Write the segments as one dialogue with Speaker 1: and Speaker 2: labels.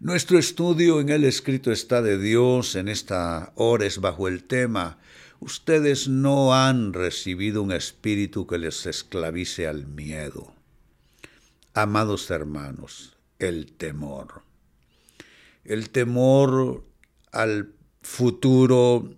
Speaker 1: Nuestro estudio en el escrito está de Dios en esta hora es bajo el tema Ustedes no han recibido un espíritu que les esclavice al miedo. Amados hermanos, el temor. El temor al futuro,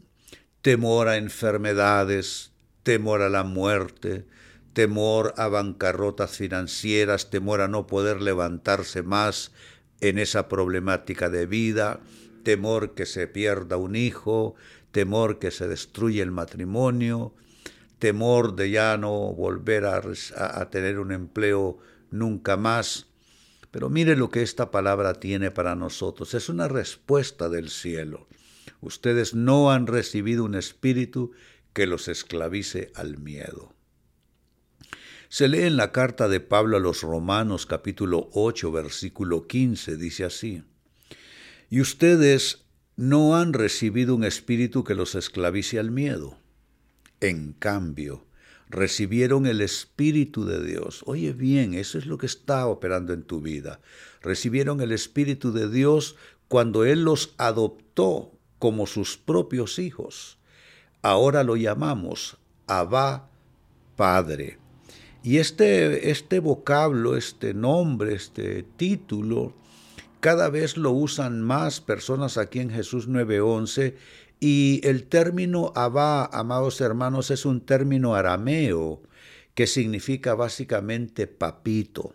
Speaker 1: temor a enfermedades, temor a la muerte, temor a bancarrotas financieras, temor a no poder levantarse más en esa problemática de vida, temor que se pierda un hijo, temor que se destruya el matrimonio, temor de ya no volver a, tener un empleo nunca más. Pero mire lo que esta palabra tiene para nosotros. Es una respuesta del cielo. Ustedes no han recibido un espíritu que los esclavice al miedo. Se lee en la carta de Pablo a los Romanos capítulo 8 versículo 15, dice así, Y ustedes no han recibido un espíritu que los esclavice al miedo. En cambio, recibieron el Espíritu de Dios. Oye bien, eso es lo que está operando en tu vida. Recibieron el Espíritu de Dios cuando Él los adoptó como sus propios hijos. Ahora lo llamamos Abba Padre. Y este, este vocablo, este nombre, este título, cada vez lo usan más personas aquí en Jesús 9:11 y el término Abba, amados hermanos, es un término arameo que significa básicamente papito.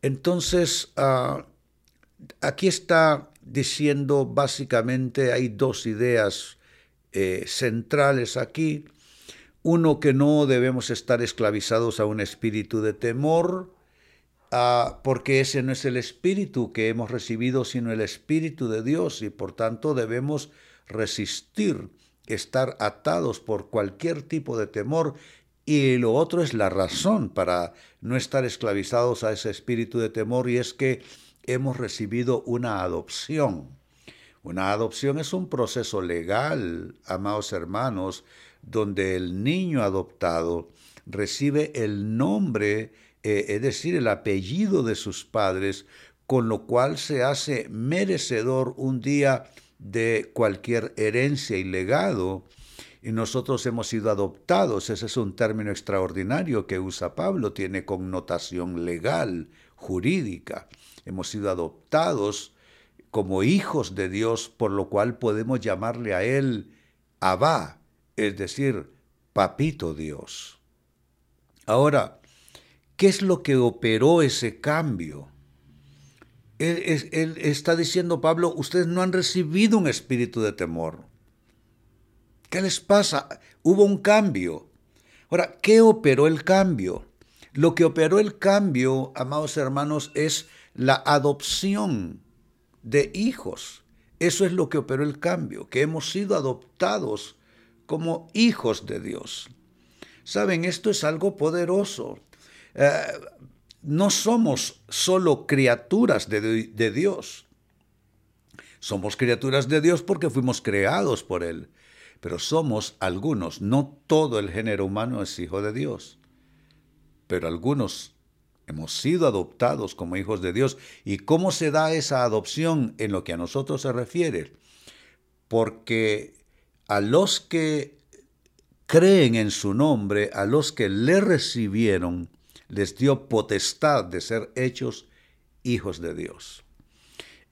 Speaker 1: Entonces, ah, aquí está diciendo básicamente, hay dos ideas eh, centrales aquí. Uno, que no debemos estar esclavizados a un espíritu de temor, Ah, porque ese no es el espíritu que hemos recibido, sino el espíritu de Dios y por tanto debemos resistir, estar atados por cualquier tipo de temor y lo otro es la razón para no estar esclavizados a ese espíritu de temor y es que hemos recibido una adopción. Una adopción es un proceso legal, amados hermanos, donde el niño adoptado recibe el nombre eh, es decir, el apellido de sus padres, con lo cual se hace merecedor un día de cualquier herencia y legado. Y nosotros hemos sido adoptados, ese es un término extraordinario que usa Pablo, tiene connotación legal, jurídica. Hemos sido adoptados como hijos de Dios, por lo cual podemos llamarle a Él Abba, es decir, Papito Dios. Ahora, ¿Qué es lo que operó ese cambio? Él, está diciendo, Pablo, ustedes no han recibido un espíritu de temor. ¿Qué les pasa? Hubo un cambio. Ahora, ¿qué operó el cambio? Lo que operó el cambio, amados hermanos, es la adopción de hijos. Eso es lo que operó el cambio, que hemos sido adoptados como hijos de Dios. Saben, esto es algo poderoso. Eh, no somos solo criaturas de, Dios. Somos criaturas de Dios porque fuimos creados por Él. Pero somos algunos, no todo el género humano es hijo de Dios. Pero algunos hemos sido adoptados como hijos de Dios. ¿Y cómo se da esa adopción en lo que a nosotros se refiere? Porque a los que creen en su nombre, a los que le recibieron, les dio potestad de ser hechos hijos de Dios.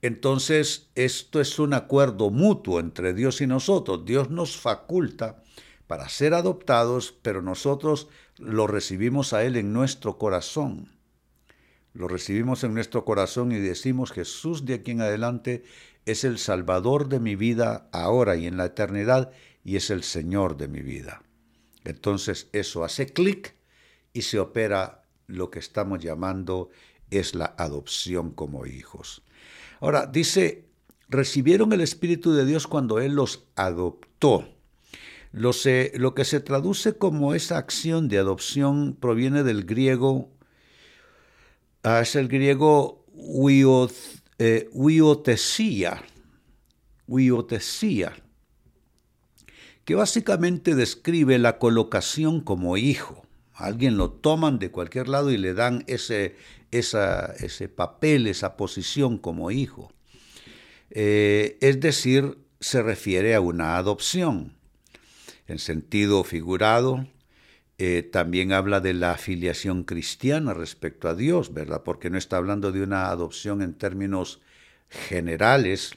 Speaker 1: Entonces, esto es un acuerdo mutuo entre Dios y nosotros. Dios nos faculta para ser adoptados, pero nosotros lo recibimos a Él en nuestro corazón. Lo recibimos en nuestro corazón y decimos, Jesús de aquí en adelante es el Salvador de mi vida ahora y en la eternidad y es el Señor de mi vida. Entonces eso hace clic y se opera lo que estamos llamando es la adopción como hijos. Ahora, dice, recibieron el Espíritu de Dios cuando Él los adoptó. Lo, lo que se traduce como esa acción de adopción proviene del griego, ah, es el griego eh, uiotesía, que básicamente describe la colocación como hijo. Alguien lo toman de cualquier lado y le dan ese, ese papel, esa posición como hijo. Eh, es decir, se refiere a una adopción. En sentido figurado, eh, también habla de la afiliación cristiana respecto a Dios, ¿verdad? Porque no está hablando de una adopción en términos generales,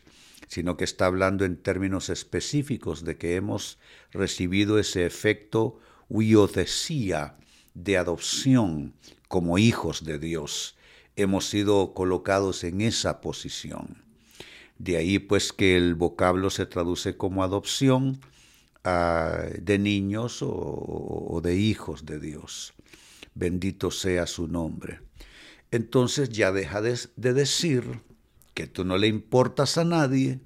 Speaker 1: sino que está hablando en términos específicos de que hemos recibido ese efecto huiodesía de adopción como hijos de Dios. Hemos sido colocados en esa posición. De ahí pues que el vocablo se traduce como adopción de niños o, de hijos de Dios. Bendito sea su nombre. Entonces ya deja de, de decir que tú no le importas a nadie,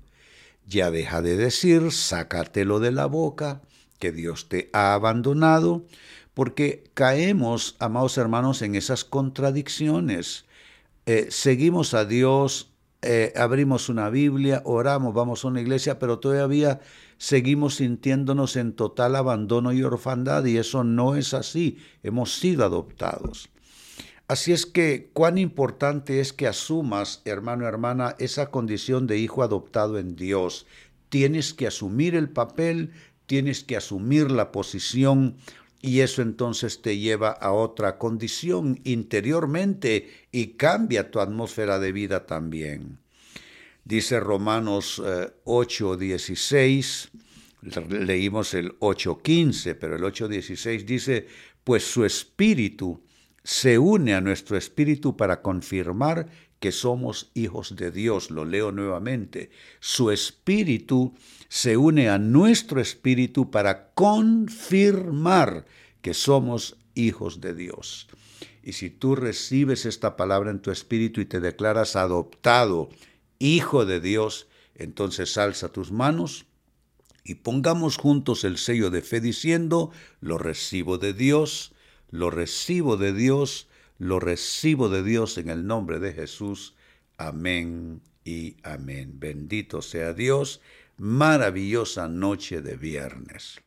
Speaker 1: ya deja de decir, sácatelo de la boca, que Dios te ha abandonado, porque caemos, amados hermanos, en esas contradicciones. Eh, seguimos a Dios, eh, abrimos una Biblia, oramos, vamos a una iglesia, pero todavía seguimos sintiéndonos en total abandono y orfandad, y eso no es así. Hemos sido adoptados. Así es que cuán importante es que asumas, hermano, hermana, esa condición de hijo adoptado en Dios. Tienes que asumir el papel, tienes que asumir la posición y eso entonces te lleva a otra condición interiormente y cambia tu atmósfera de vida también. Dice Romanos 8:16, eh, leímos el 8:15, pero el 8:16 dice, pues su espíritu se une a nuestro espíritu para confirmar que somos hijos de Dios. Lo leo nuevamente. Su espíritu se une a nuestro espíritu para confirmar que somos hijos de Dios. Y si tú recibes esta palabra en tu espíritu y te declaras adoptado, hijo de Dios, entonces alza tus manos y pongamos juntos el sello de fe diciendo, lo recibo de Dios, lo recibo de Dios, lo recibo de Dios en el nombre de Jesús. Amén y amén. Bendito sea Dios. Maravillosa noche de viernes.